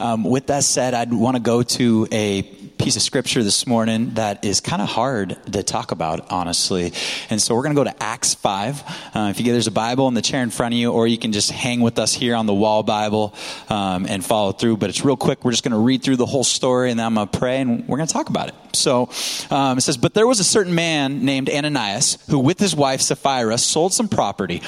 Um, with that said, I'd want to go to a piece of scripture this morning that is kind of hard to talk about, honestly. And so we're going to go to Acts 5. Uh, if you get, there's a Bible in the chair in front of you, or you can just hang with us here on the wall Bible um, and follow through. But it's real quick. We're just going to read through the whole story, and then I'm going to pray, and we're going to talk about it. So um, it says, But there was a certain man named Ananias who, with his wife Sapphira, sold some property.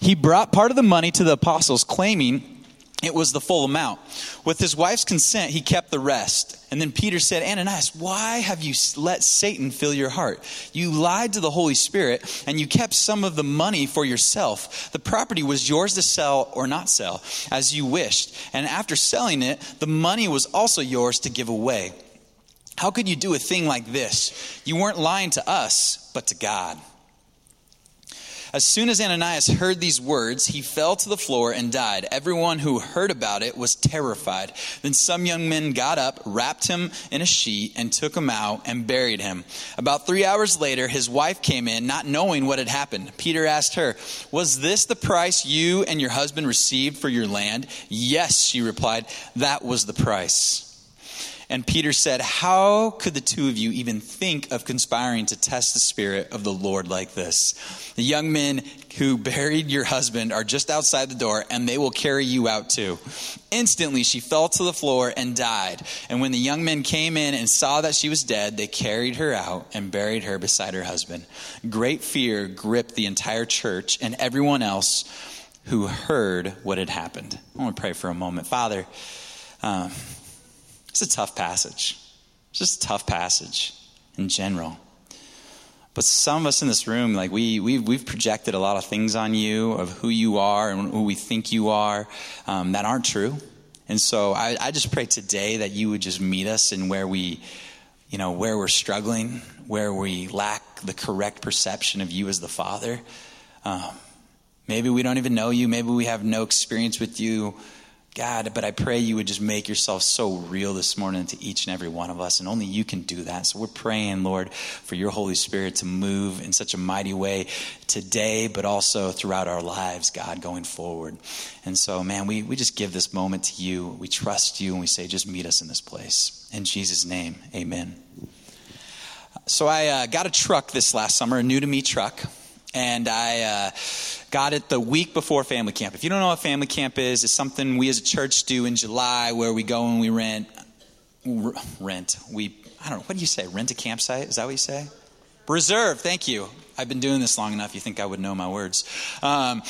He brought part of the money to the apostles, claiming it was the full amount. With his wife's consent, he kept the rest. And then Peter said, Ananias, why have you let Satan fill your heart? You lied to the Holy Spirit and you kept some of the money for yourself. The property was yours to sell or not sell, as you wished. And after selling it, the money was also yours to give away. How could you do a thing like this? You weren't lying to us, but to God. As soon as Ananias heard these words, he fell to the floor and died. Everyone who heard about it was terrified. Then some young men got up, wrapped him in a sheet, and took him out and buried him. About three hours later, his wife came in, not knowing what had happened. Peter asked her, Was this the price you and your husband received for your land? Yes, she replied, That was the price. And Peter said, How could the two of you even think of conspiring to test the Spirit of the Lord like this? The young men who buried your husband are just outside the door, and they will carry you out too. Instantly, she fell to the floor and died. And when the young men came in and saw that she was dead, they carried her out and buried her beside her husband. Great fear gripped the entire church and everyone else who heard what had happened. I want to pray for a moment. Father, uh, it's a tough passage. It's just a tough passage in general. But some of us in this room, like we, we've, we've projected a lot of things on you of who you are and who we think you are um, that aren't true. And so I, I just pray today that you would just meet us in where we, you know, where we're struggling, where we lack the correct perception of you as the Father. Um, maybe we don't even know you. Maybe we have no experience with you. God, but I pray you would just make yourself so real this morning to each and every one of us, and only you can do that. So we're praying, Lord, for your Holy Spirit to move in such a mighty way today, but also throughout our lives, God, going forward. And so, man, we, we just give this moment to you. We trust you, and we say, just meet us in this place. In Jesus' name, amen. So I uh, got a truck this last summer, a new to me truck and I uh, got it the week before family camp. If you don't know what family camp is, it's something we as a church do in July where we go and we rent, rent, we, I don't know, what do you say? Rent a campsite? Is that what you say? Reserve, thank you. I've been doing this long enough, you think I would know my words. Um,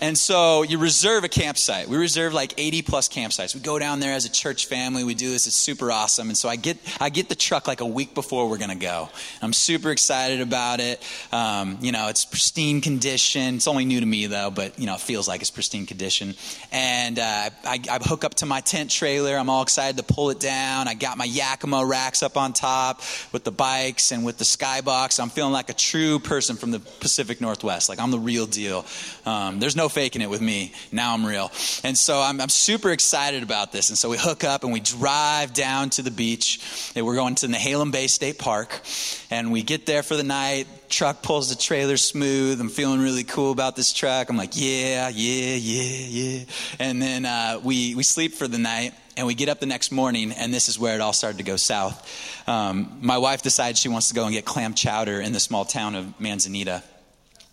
and so you reserve a campsite. We reserve like 80 plus campsites. We go down there as a church family. We do this. It's super awesome. And so I get, I get the truck like a week before we're going to go. I'm super excited about it. Um, you know, it's pristine condition. It's only new to me though, but you know, it feels like it's pristine condition. And uh, I, I hook up to my tent trailer. I'm all excited to pull it down. I got my Yakima racks up on top with the bikes and with the skybox. I'm feeling like a true person person from the Pacific Northwest. Like, I'm the real deal. Um, there's no faking it with me. Now I'm real. And so I'm, I'm, super excited about this. And so we hook up and we drive down to the beach. And we're going to Nehalem Bay State Park. And we get there for the night. Truck pulls the trailer smooth. I'm feeling really cool about this truck. I'm like, yeah, yeah, yeah, yeah. And then uh, we, we sleep for the night and we get up the next morning, and this is where it all started to go south. Um, my wife decides she wants to go and get clam chowder in the small town of Manzanita.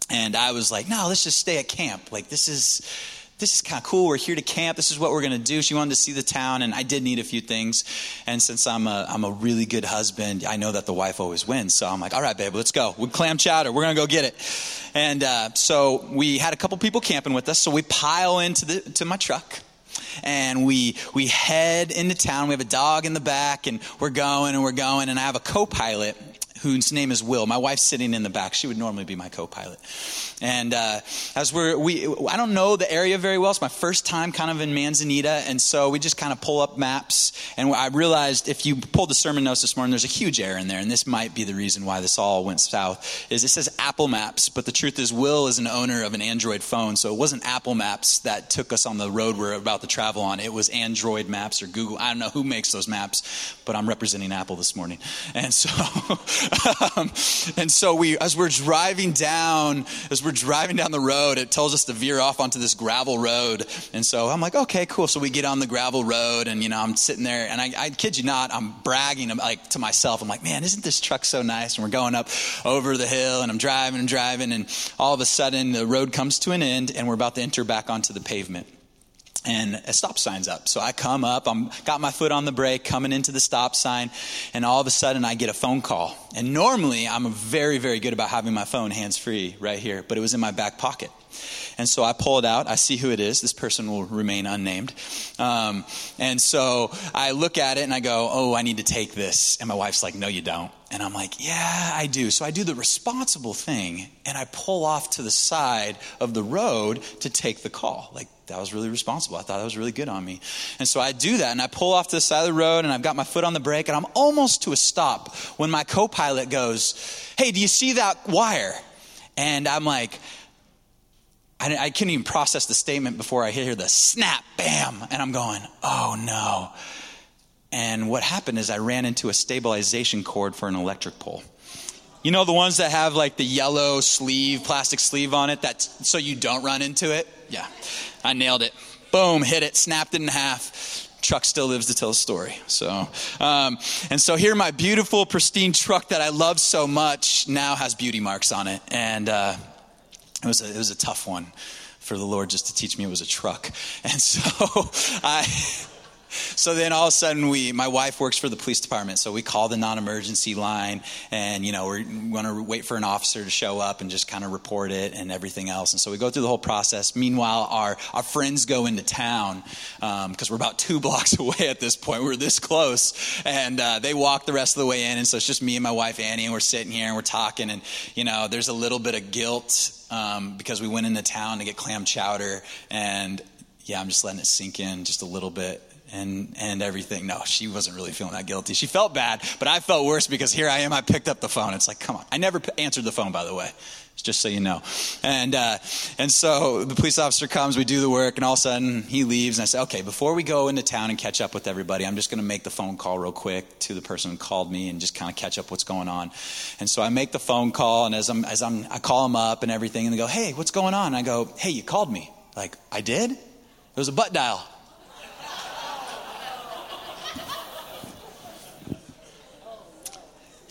And I was like, no, let's just stay at camp. Like, this is this is kind of cool. We're here to camp. This is what we're going to do. She wanted to see the town, and I did need a few things. And since I'm a, I'm a really good husband, I know that the wife always wins. So I'm like, all right, babe, let's go. With clam chowder, we're going to go get it. And uh, so we had a couple people camping with us. So we pile into the, to my truck and we we head into town. We have a dog in the back, and we're going and we're going. And I have a co-pilot whose name is Will. My wife's sitting in the back. She would normally be my co-pilot. And uh, as we're, we, I don't know the area very well. It's my first time kind of in Manzanita. And so we just kind of pull up maps. And I realized if you pulled the sermon notes this morning, there's a huge error in there. And this might be the reason why this all went south is it says Apple Maps. But the truth is Will is an owner of an Android phone. So it wasn't Apple Maps that took us on the road we're about to travel on. It was Android Maps or Google. I don't know who makes those maps, but I'm representing Apple this morning. And so um, and so we, as we're driving down, as we're driving down the road, it tells us to veer off onto this gravel road. And so I'm like, okay, cool. So we get on the gravel road, and you know, I'm sitting there, and I, I kid you not, I'm bragging like to myself. I'm like, man, isn't this truck so nice? And we're going up over the hill, and I'm driving and driving, and all of a sudden the road comes to an end, and we're about to enter back onto the pavement and a stop sign's up. So I come up, I'm got my foot on the brake, coming into the stop sign, and all of a sudden I get a phone call. And normally I'm very, very good about having my phone hands free right here, but it was in my back pocket. And so I pull it out. I see who it is. This person will remain unnamed. Um, and so I look at it and I go, Oh, I need to take this. And my wife's like, No, you don't. And I'm like, Yeah, I do. So I do the responsible thing and I pull off to the side of the road to take the call. Like, that was really responsible. I thought that was really good on me. And so I do that and I pull off to the side of the road and I've got my foot on the brake and I'm almost to a stop when my co pilot goes, Hey, do you see that wire? And I'm like, I, I couldn't even process the statement before I hear the snap, bam, and I'm going, oh no. And what happened is I ran into a stabilization cord for an electric pole. You know the ones that have like the yellow sleeve, plastic sleeve on it, that's so you don't run into it? Yeah. I nailed it. Boom, hit it, snapped it in half. Truck still lives to tell the story. So, um, and so here, my beautiful, pristine truck that I love so much now has beauty marks on it, and uh, it was a, it was a tough one for the Lord just to teach me it was a truck. And so I so then all of a sudden we my wife works for the police department so we call the non-emergency line and you know we're want to wait for an officer to show up and just kind of report it and everything else. And so we go through the whole process. Meanwhile our our friends go into town because um, we're about two blocks away at this point. We're this close. And uh, they walk the rest of the way in and so it's just me and my wife annie and we're sitting here and we're talking. And you know there's a little bit of guilt um, because we went into town to get clam chowder. And yeah i'm just letting it sink in just a little bit and and everything. No, she wasn't really feeling that guilty. She felt bad, but I felt worse because here I am. I picked up the phone. It's like, come on. I never answered the phone, by the way, just so you know. And uh, and so the police officer comes. We do the work, and all of a sudden he leaves. And I say, okay, before we go into town and catch up with everybody, I'm just going to make the phone call real quick to the person who called me and just kind of catch up what's going on. And so I make the phone call, and as I'm as I'm I call them up and everything, and they go, hey, what's going on? And I go, hey, you called me. Like I did. It was a butt dial.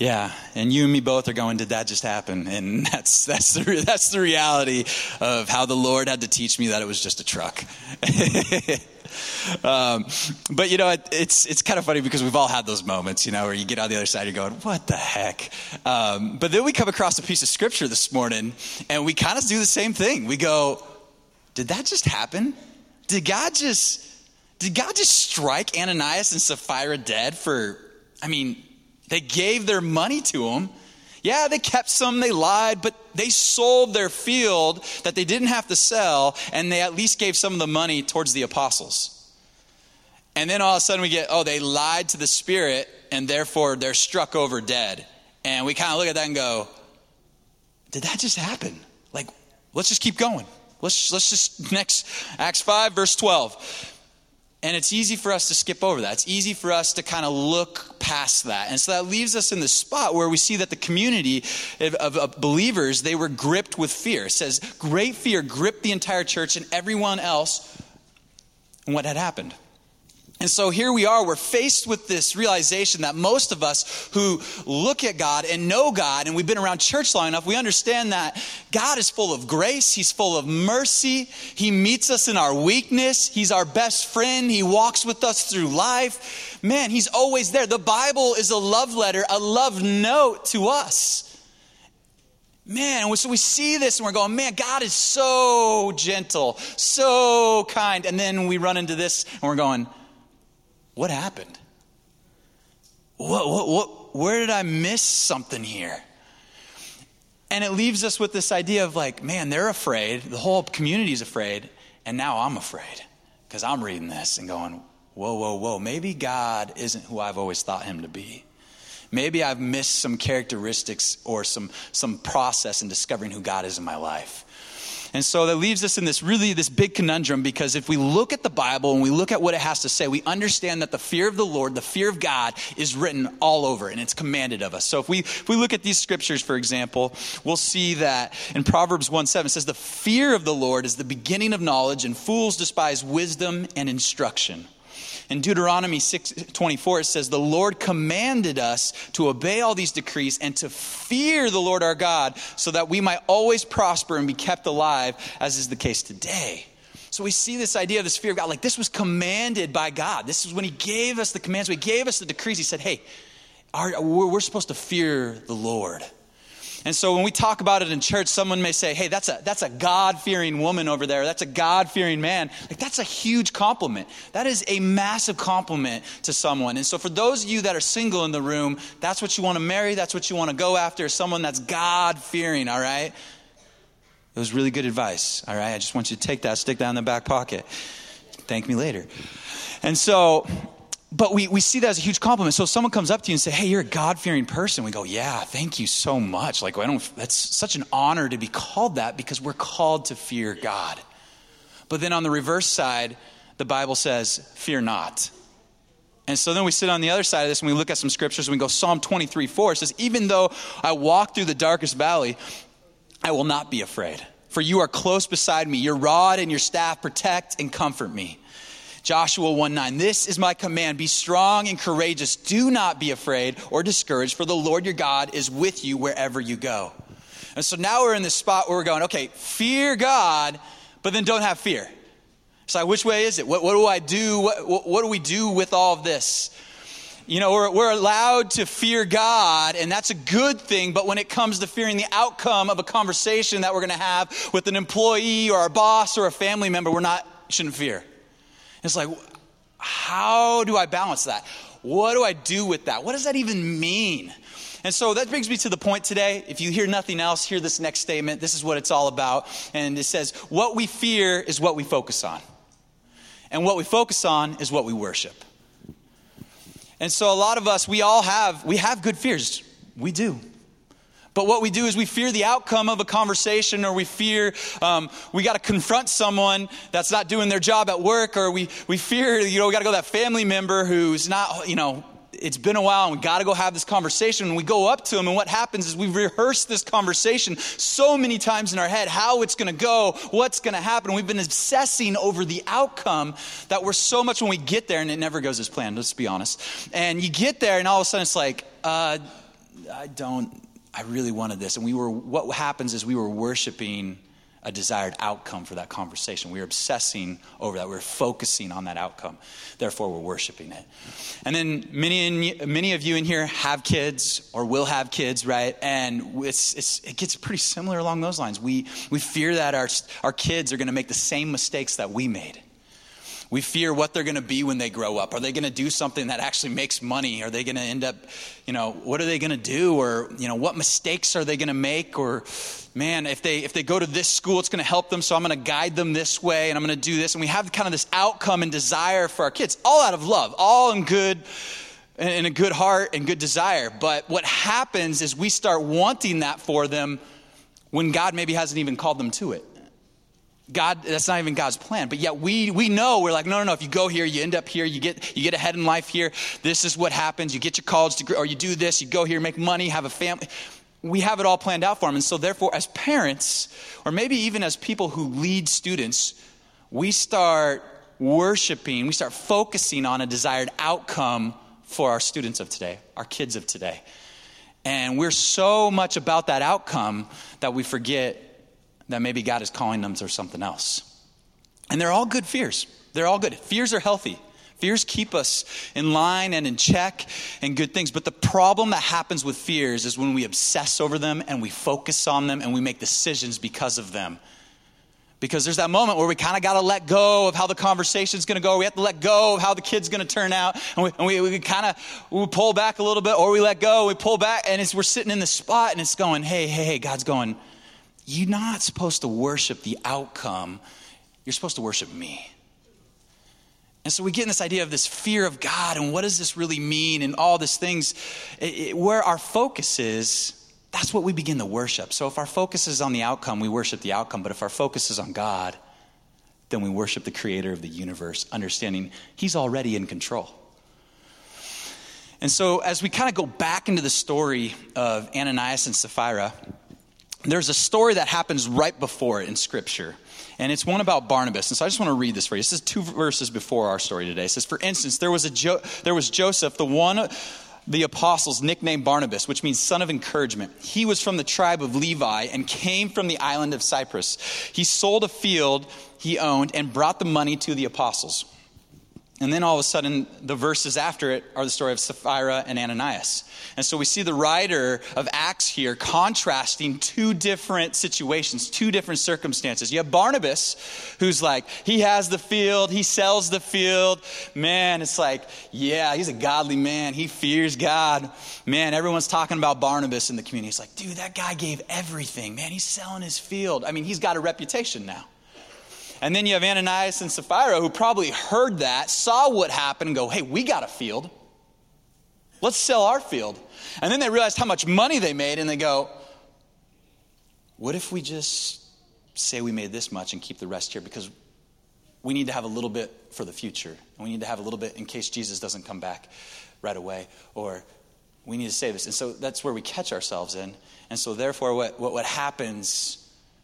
Yeah, and you and me both are going, did that just happen? And that's, that's, the, that's the reality of how the Lord had to teach me that it was just a truck. um, but you know, it, it's, it's kind of funny because we've all had those moments, you know, where you get on the other side, you're going, what the heck? Um, but then we come across a piece of scripture this morning and we kind of do the same thing. We go, did that just happen? Did God just, did God just strike Ananias and Sapphira dead for, I mean, they gave their money to him. Yeah, they kept some, they lied, but they sold their field that they didn't have to sell, and they at least gave some of the money towards the apostles. And then all of a sudden we get, oh, they lied to the Spirit, and therefore they're struck over dead. And we kind of look at that and go, did that just happen? Like, let's just keep going. Let's, let's just, next, Acts 5, verse 12. And it's easy for us to skip over that. It's easy for us to kind of look past that. And so that leaves us in the spot where we see that the community of, of, believers, they were gripped with fear. It says, great fear gripped the entire church and everyone else. And what had happened? And so here we are, we're faced with this realization that most of us who look at God and know God, and we've been around church long enough, we understand that God is full of grace, He's full of mercy, He meets us in our weakness, He's our best friend, He walks with us through life. Man, He's always there. The Bible is a love letter, a love note to us. Man, so we see this and we're going, man, God is so gentle, so kind. And then we run into this and we're going, what happened? What, what, what, where did I miss something here? And it leaves us with this idea of like, man, they're afraid. The whole community is afraid. And now I'm afraid because I'm reading this and going, whoa, whoa, whoa. Maybe God isn't who I've always thought him to be. Maybe I've missed some characteristics or some, some process in discovering who God is in my life. And so that leaves us in this really this big conundrum because if we look at the Bible and we look at what it has to say, we understand that the fear of the Lord, the fear of God is written all over and it's commanded of us. So if we if we look at these scriptures for example, we'll see that in Proverbs 1 7 it says the fear of the Lord is the beginning of knowledge and fools despise wisdom and instruction. In Deuteronomy 6:24 it says the Lord commanded us to obey all these decrees and to fear the Lord our God so that we might always prosper and be kept alive as is the case today. So we see this idea of this fear of God like this was commanded by God. This is when he gave us the commands, he gave us the decrees. He said, "Hey, our, we're supposed to fear the Lord." And so when we talk about it in church, someone may say, hey, that's a, that's a God fearing woman over there. That's a God fearing man. Like, that's a huge compliment. That is a massive compliment to someone. And so for those of you that are single in the room, that's what you want to marry. That's what you want to go after. Someone that's God fearing, all right? It was really good advice, all right? I just want you to take that, stick that in the back pocket. Thank me later. And so but we, we see that as a huge compliment. So if someone comes up to you and say, Hey, you're a God fearing person, we go, Yeah, thank you so much. Like, I don't, that's such an honor to be called that because we're called to fear God. But then on the reverse side, the Bible says, Fear not. And so then we sit on the other side of this and we look at some scriptures and we go, Psalm 23 4 says, Even though I walk through the darkest valley, I will not be afraid. For you are close beside me. Your rod and your staff protect and comfort me. Joshua 1 9. This is my command be strong and courageous. Do not be afraid or discouraged, for the Lord your God is with you wherever you go. And so now we're in this spot where we're going, okay, fear God, but then don't have fear. Like, which way is it? What, what do I do? What, what, what do we do with all of this? You know, we're, we're allowed to fear God, and that's a good thing, but when it comes to fearing the outcome of a conversation that we're going to have with an employee or a boss or a family member, we're not, shouldn't fear. It's like, how do I balance that? What do I do with that? What does that even mean? And so that brings me to the point today. If you hear nothing else, hear this next statement. This is what it's all about. And it says, What we fear is what we focus on. And what we focus on is what we worship. And so a lot of us, we all have, we have good fears. We do. But what we do is we fear the outcome of a conversation, or we fear um, we got to confront someone that's not doing their job at work, or we, we fear, you know, we got to go to that family member who's not, you know, it's been a while and we got to go have this conversation. And we go up to them, and what happens is we rehearse this conversation so many times in our head how it's going to go, what's going to happen. We've been obsessing over the outcome that we're so much when we get there, and it never goes as planned, let's be honest. And you get there, and all of a sudden it's like, uh, I don't I really wanted this. And we were, what happens is we were worshiping a desired outcome for that conversation. We were obsessing over that. We were focusing on that outcome. Therefore, we're worshiping it. And then many, many of you in here have kids or will have kids, right? And it's, it's, it gets pretty similar along those lines. We, we fear that our, our kids are going to make the same mistakes that we made. We fear what they're going to be when they grow up. Are they going to do something that actually makes money? Are they going to end up, you know, what are they going to do? Or, you know, what mistakes are they going to make? Or, man, if they if they go to this school, it's going to help them, so I'm going to guide them this way and I'm going to do this. And we have kind of this outcome and desire for our kids, all out of love, all in good in a good heart and good desire. But what happens is we start wanting that for them when God maybe hasn't even called them to it. God, that's not even God's plan. But yet we, we know, we're like, no, no, no, if you go here, you end up here, you get, you get ahead in life here. This is what happens. You get your college degree, or you do this, you go here, make money, have a family. We have it all planned out for them. And so, therefore, as parents, or maybe even as people who lead students, we start worshiping, we start focusing on a desired outcome for our students of today, our kids of today. And we're so much about that outcome that we forget that maybe God is calling them to something else. And they're all good fears. They're all good. Fears are healthy. Fears keep us in line and in check and good things. But the problem that happens with fears is when we obsess over them and we focus on them and we make decisions because of them. Because there's that moment where we kind of got to let go of how the conversation's going to go. We have to let go of how the kid's going to turn out. And we, and we, we kind of we pull back a little bit or we let go, we pull back, and we're sitting in the spot and it's going, hey, hey, hey, God's going, you're not supposed to worship the outcome. You're supposed to worship me. And so we get in this idea of this fear of God and what does this really mean and all these things. It, it, where our focus is, that's what we begin to worship. So if our focus is on the outcome, we worship the outcome. But if our focus is on God, then we worship the creator of the universe, understanding he's already in control. And so as we kind of go back into the story of Ananias and Sapphira, there's a story that happens right before it in Scripture and it's one about Barnabas. And so I just want to read this for you. This is two verses before our story today. It says, For instance, there was, a jo- there was Joseph, the one the apostles nicknamed Barnabas, which means son of encouragement. He was from the tribe of Levi and came from the island of Cyprus. He sold a field he owned and brought the money to the apostles. And then all of a sudden, the verses after it are the story of Sapphira and Ananias. And so we see the writer of Acts here contrasting two different situations, two different circumstances. You have Barnabas, who's like, he has the field, he sells the field. Man, it's like, yeah, he's a godly man. He fears God. Man, everyone's talking about Barnabas in the community. It's like, dude, that guy gave everything. Man, he's selling his field. I mean, he's got a reputation now. And then you have Ananias and Sapphira who probably heard that, saw what happened, and go, hey, we got a field. Let's sell our field. And then they realized how much money they made, and they go, what if we just say we made this much and keep the rest here? Because we need to have a little bit for the future. And we need to have a little bit in case Jesus doesn't come back right away. Or we need to save this. And so that's where we catch ourselves in. And so, therefore, what, what, what happens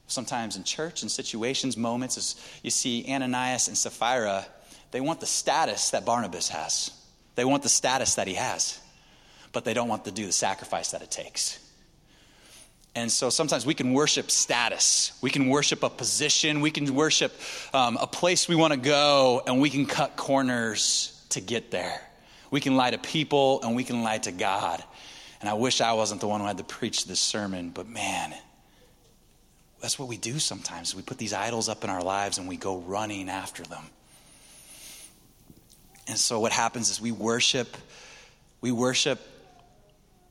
sometimes in church and situations, moments, as you see Ananias and Sapphira, they want the status that Barnabas has. They want the status that he has, but they don't want to do the sacrifice that it takes. And so sometimes we can worship status. We can worship a position. We can worship um, a place we want to go, and we can cut corners to get there. We can lie to people, and we can lie to God. And I wish I wasn't the one who had to preach this sermon, but man, that's what we do sometimes. We put these idols up in our lives and we go running after them. And so what happens is we worship, we worship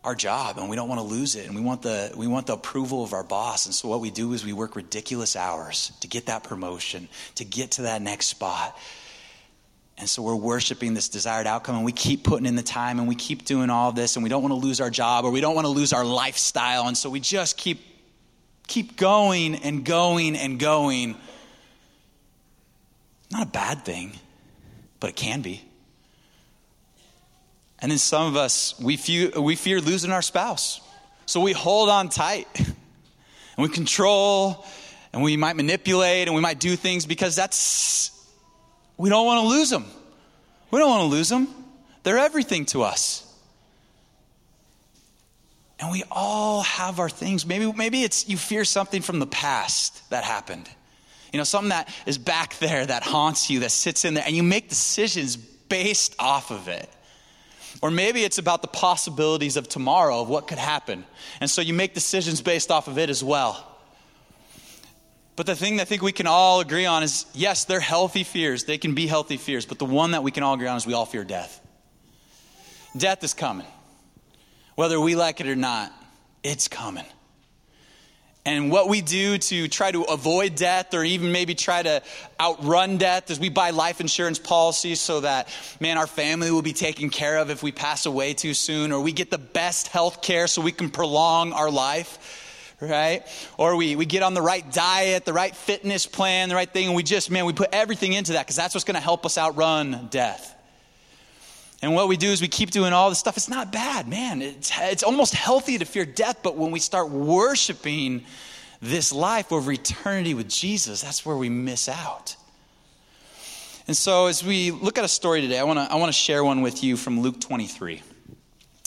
our job and we don't want to lose it and we want the we want the approval of our boss and so what we do is we work ridiculous hours to get that promotion to get to that next spot and so we're worshiping this desired outcome and we keep putting in the time and we keep doing all this and we don't want to lose our job or we don't want to lose our lifestyle and so we just keep keep going and going and going. Not a bad thing, but it can be. And then some of us, we fear, we fear losing our spouse. So we hold on tight and we control and we might manipulate and we might do things because that's, we don't want to lose them. We don't want to lose them. They're everything to us. And we all have our things. Maybe, maybe it's you fear something from the past that happened. You know, something that is back there that haunts you, that sits in there, and you make decisions based off of it. Or maybe it's about the possibilities of tomorrow, of what could happen. And so you make decisions based off of it as well. But the thing that I think we can all agree on is yes, they're healthy fears. They can be healthy fears. But the one that we can all agree on is we all fear death. Death is coming. Whether we like it or not, it's coming. And what we do to try to avoid death or even maybe try to outrun death is we buy life insurance policies so that, man, our family will be taken care of if we pass away too soon, or we get the best health care so we can prolong our life, right? Or we, we get on the right diet, the right fitness plan, the right thing, and we just, man, we put everything into that because that's what's going to help us outrun death. And what we do is we keep doing all this stuff. It's not bad, man. It's, it's almost healthy to fear death, but when we start worshiping this life over eternity with Jesus, that's where we miss out. And so, as we look at a story today, I want to I want to share one with you from Luke 23.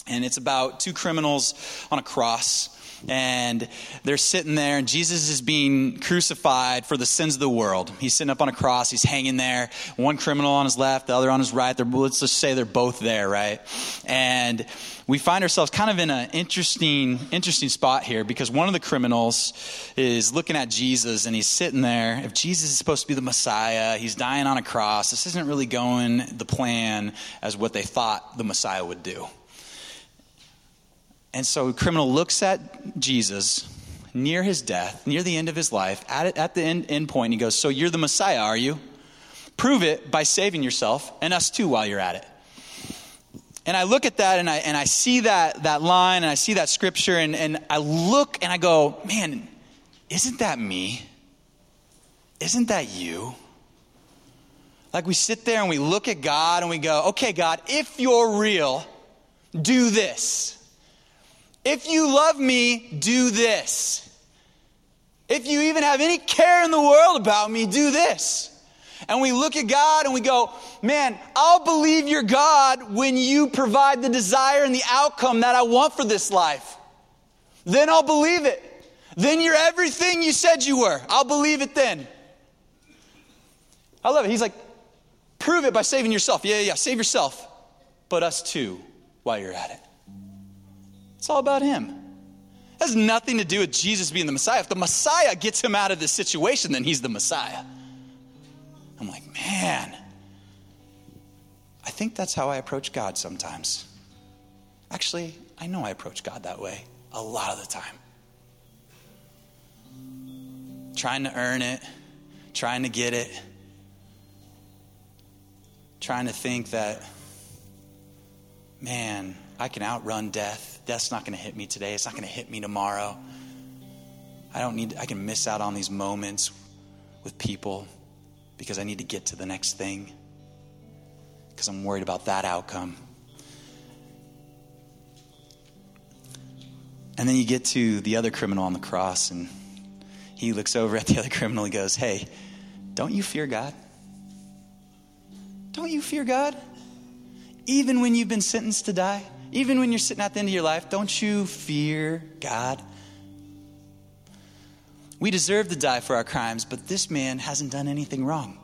And it's about two criminals on a cross. And they're sitting there, and Jesus is being crucified for the sins of the world. He's sitting up on a cross, he's hanging there. One criminal on his left, the other on his right. They're, let's just say they're both there, right? And we find ourselves kind of in an interesting, interesting spot here because one of the criminals is looking at Jesus and he's sitting there. If Jesus is supposed to be the Messiah, he's dying on a cross. This isn't really going the plan as what they thought the Messiah would do. And so the criminal looks at Jesus near his death, near the end of his life, at, at the end, end point. He goes, So you're the Messiah, are you? Prove it by saving yourself and us too while you're at it. And I look at that and I, and I see that, that line and I see that scripture and, and I look and I go, man, isn't that me? Isn't that you? Like we sit there and we look at God and we go, okay, God, if you're real, do this. If you love me, do this. If you even have any care in the world about me, do this. And we look at God and we go, man, I'll believe you're God when you provide the desire and the outcome that I want for this life. Then I'll believe it. Then you're everything you said you were. I'll believe it then. I love it. He's like, prove it by saving yourself. Yeah, yeah, yeah. Save yourself. But us too while you're at it. It's all about him. It has nothing to do with Jesus being the Messiah. If the Messiah gets him out of this situation, then he's the Messiah. I'm like, man, I think that's how I approach God sometimes. Actually, I know I approach God that way a lot of the time. Trying to earn it, trying to get it, trying to think that, man, I can outrun death death's not going to hit me today. It's not going to hit me tomorrow. I don't need, I can miss out on these moments with people because I need to get to the next thing because I'm worried about that outcome. And then you get to the other criminal on the cross, and he looks over at the other criminal and goes, Hey, don't you fear God? Don't you fear God? Even when you've been sentenced to die? Even when you're sitting at the end of your life, don't you fear God? We deserve to die for our crimes, but this man hasn't done anything wrong.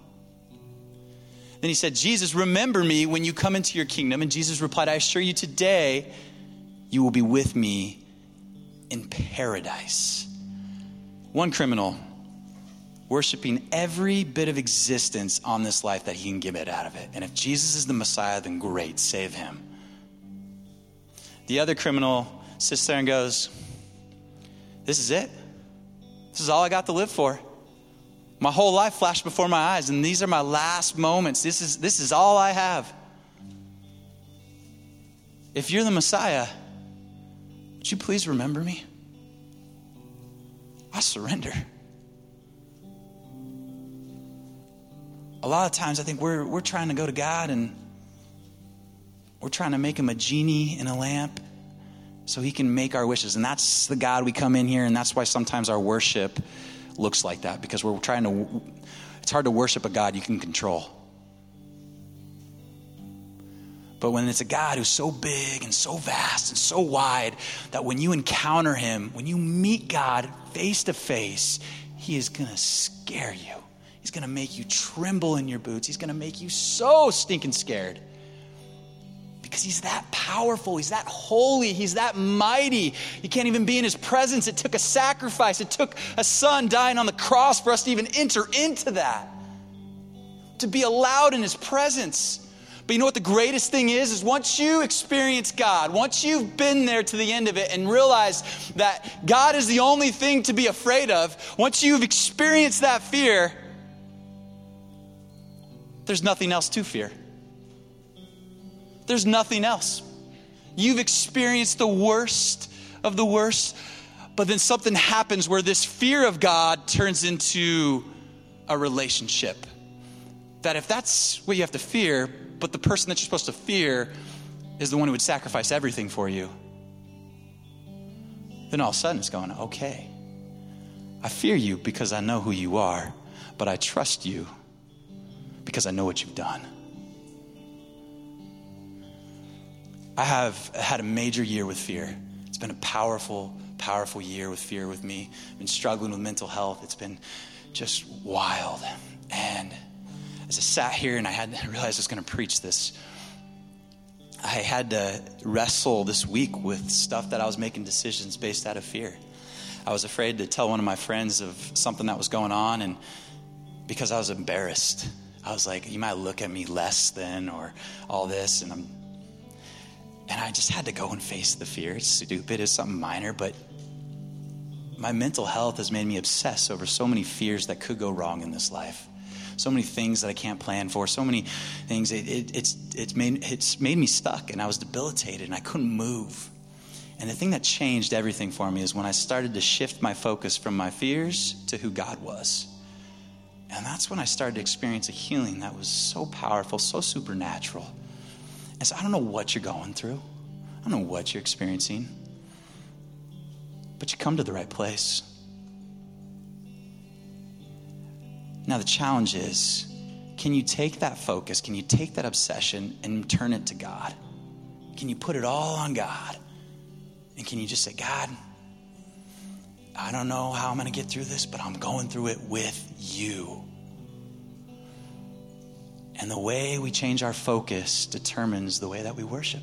Then he said, Jesus, remember me when you come into your kingdom. And Jesus replied, I assure you today, you will be with me in paradise. One criminal worshiping every bit of existence on this life that he can give it out of it. And if Jesus is the Messiah, then great, save him. The other criminal sits there and goes, This is it. This is all I got to live for. My whole life flashed before my eyes, and these are my last moments. This is, this is all I have. If you're the Messiah, would you please remember me? I surrender. A lot of times I think we're, we're trying to go to God and we're trying to make him a genie in a lamp so he can make our wishes. And that's the God we come in here, and that's why sometimes our worship looks like that because we're trying to, it's hard to worship a God you can control. But when it's a God who's so big and so vast and so wide that when you encounter him, when you meet God face to face, he is going to scare you. He's going to make you tremble in your boots. He's going to make you so stinking scared because he's that powerful, he's that holy, he's that mighty. You can't even be in his presence. It took a sacrifice, it took a son dying on the cross for us to even enter into that, to be allowed in his presence. But you know what the greatest thing is? Is once you experience God, once you've been there to the end of it and realize that God is the only thing to be afraid of, once you've experienced that fear, there's nothing else to fear. There's nothing else. You've experienced the worst of the worst, but then something happens where this fear of God turns into a relationship. That if that's what you have to fear, but the person that you're supposed to fear is the one who would sacrifice everything for you, then all of a sudden it's going, okay, I fear you because I know who you are, but I trust you because I know what you've done. I have had a major year with fear. It's been a powerful, powerful year with fear with me. I've been struggling with mental health. It's been just wild. And as I sat here and I had to realize I was going to preach this, I had to wrestle this week with stuff that I was making decisions based out of fear. I was afraid to tell one of my friends of something that was going on, and because I was embarrassed, I was like, "You might look at me less than," or all this, and I'm, and I just had to go and face the fear. It's stupid, it's something minor, but my mental health has made me obsess over so many fears that could go wrong in this life so many things that I can't plan for, so many things. It, it, it's, it's, made, it's made me stuck, and I was debilitated, and I couldn't move. And the thing that changed everything for me is when I started to shift my focus from my fears to who God was. And that's when I started to experience a healing that was so powerful, so supernatural. And I don't know what you're going through, I don't know what you're experiencing, but you come to the right place. Now, the challenge is can you take that focus, can you take that obsession and turn it to God? Can you put it all on God? And can you just say, God, I don't know how I'm going to get through this, but I'm going through it with you. And the way we change our focus determines the way that we worship.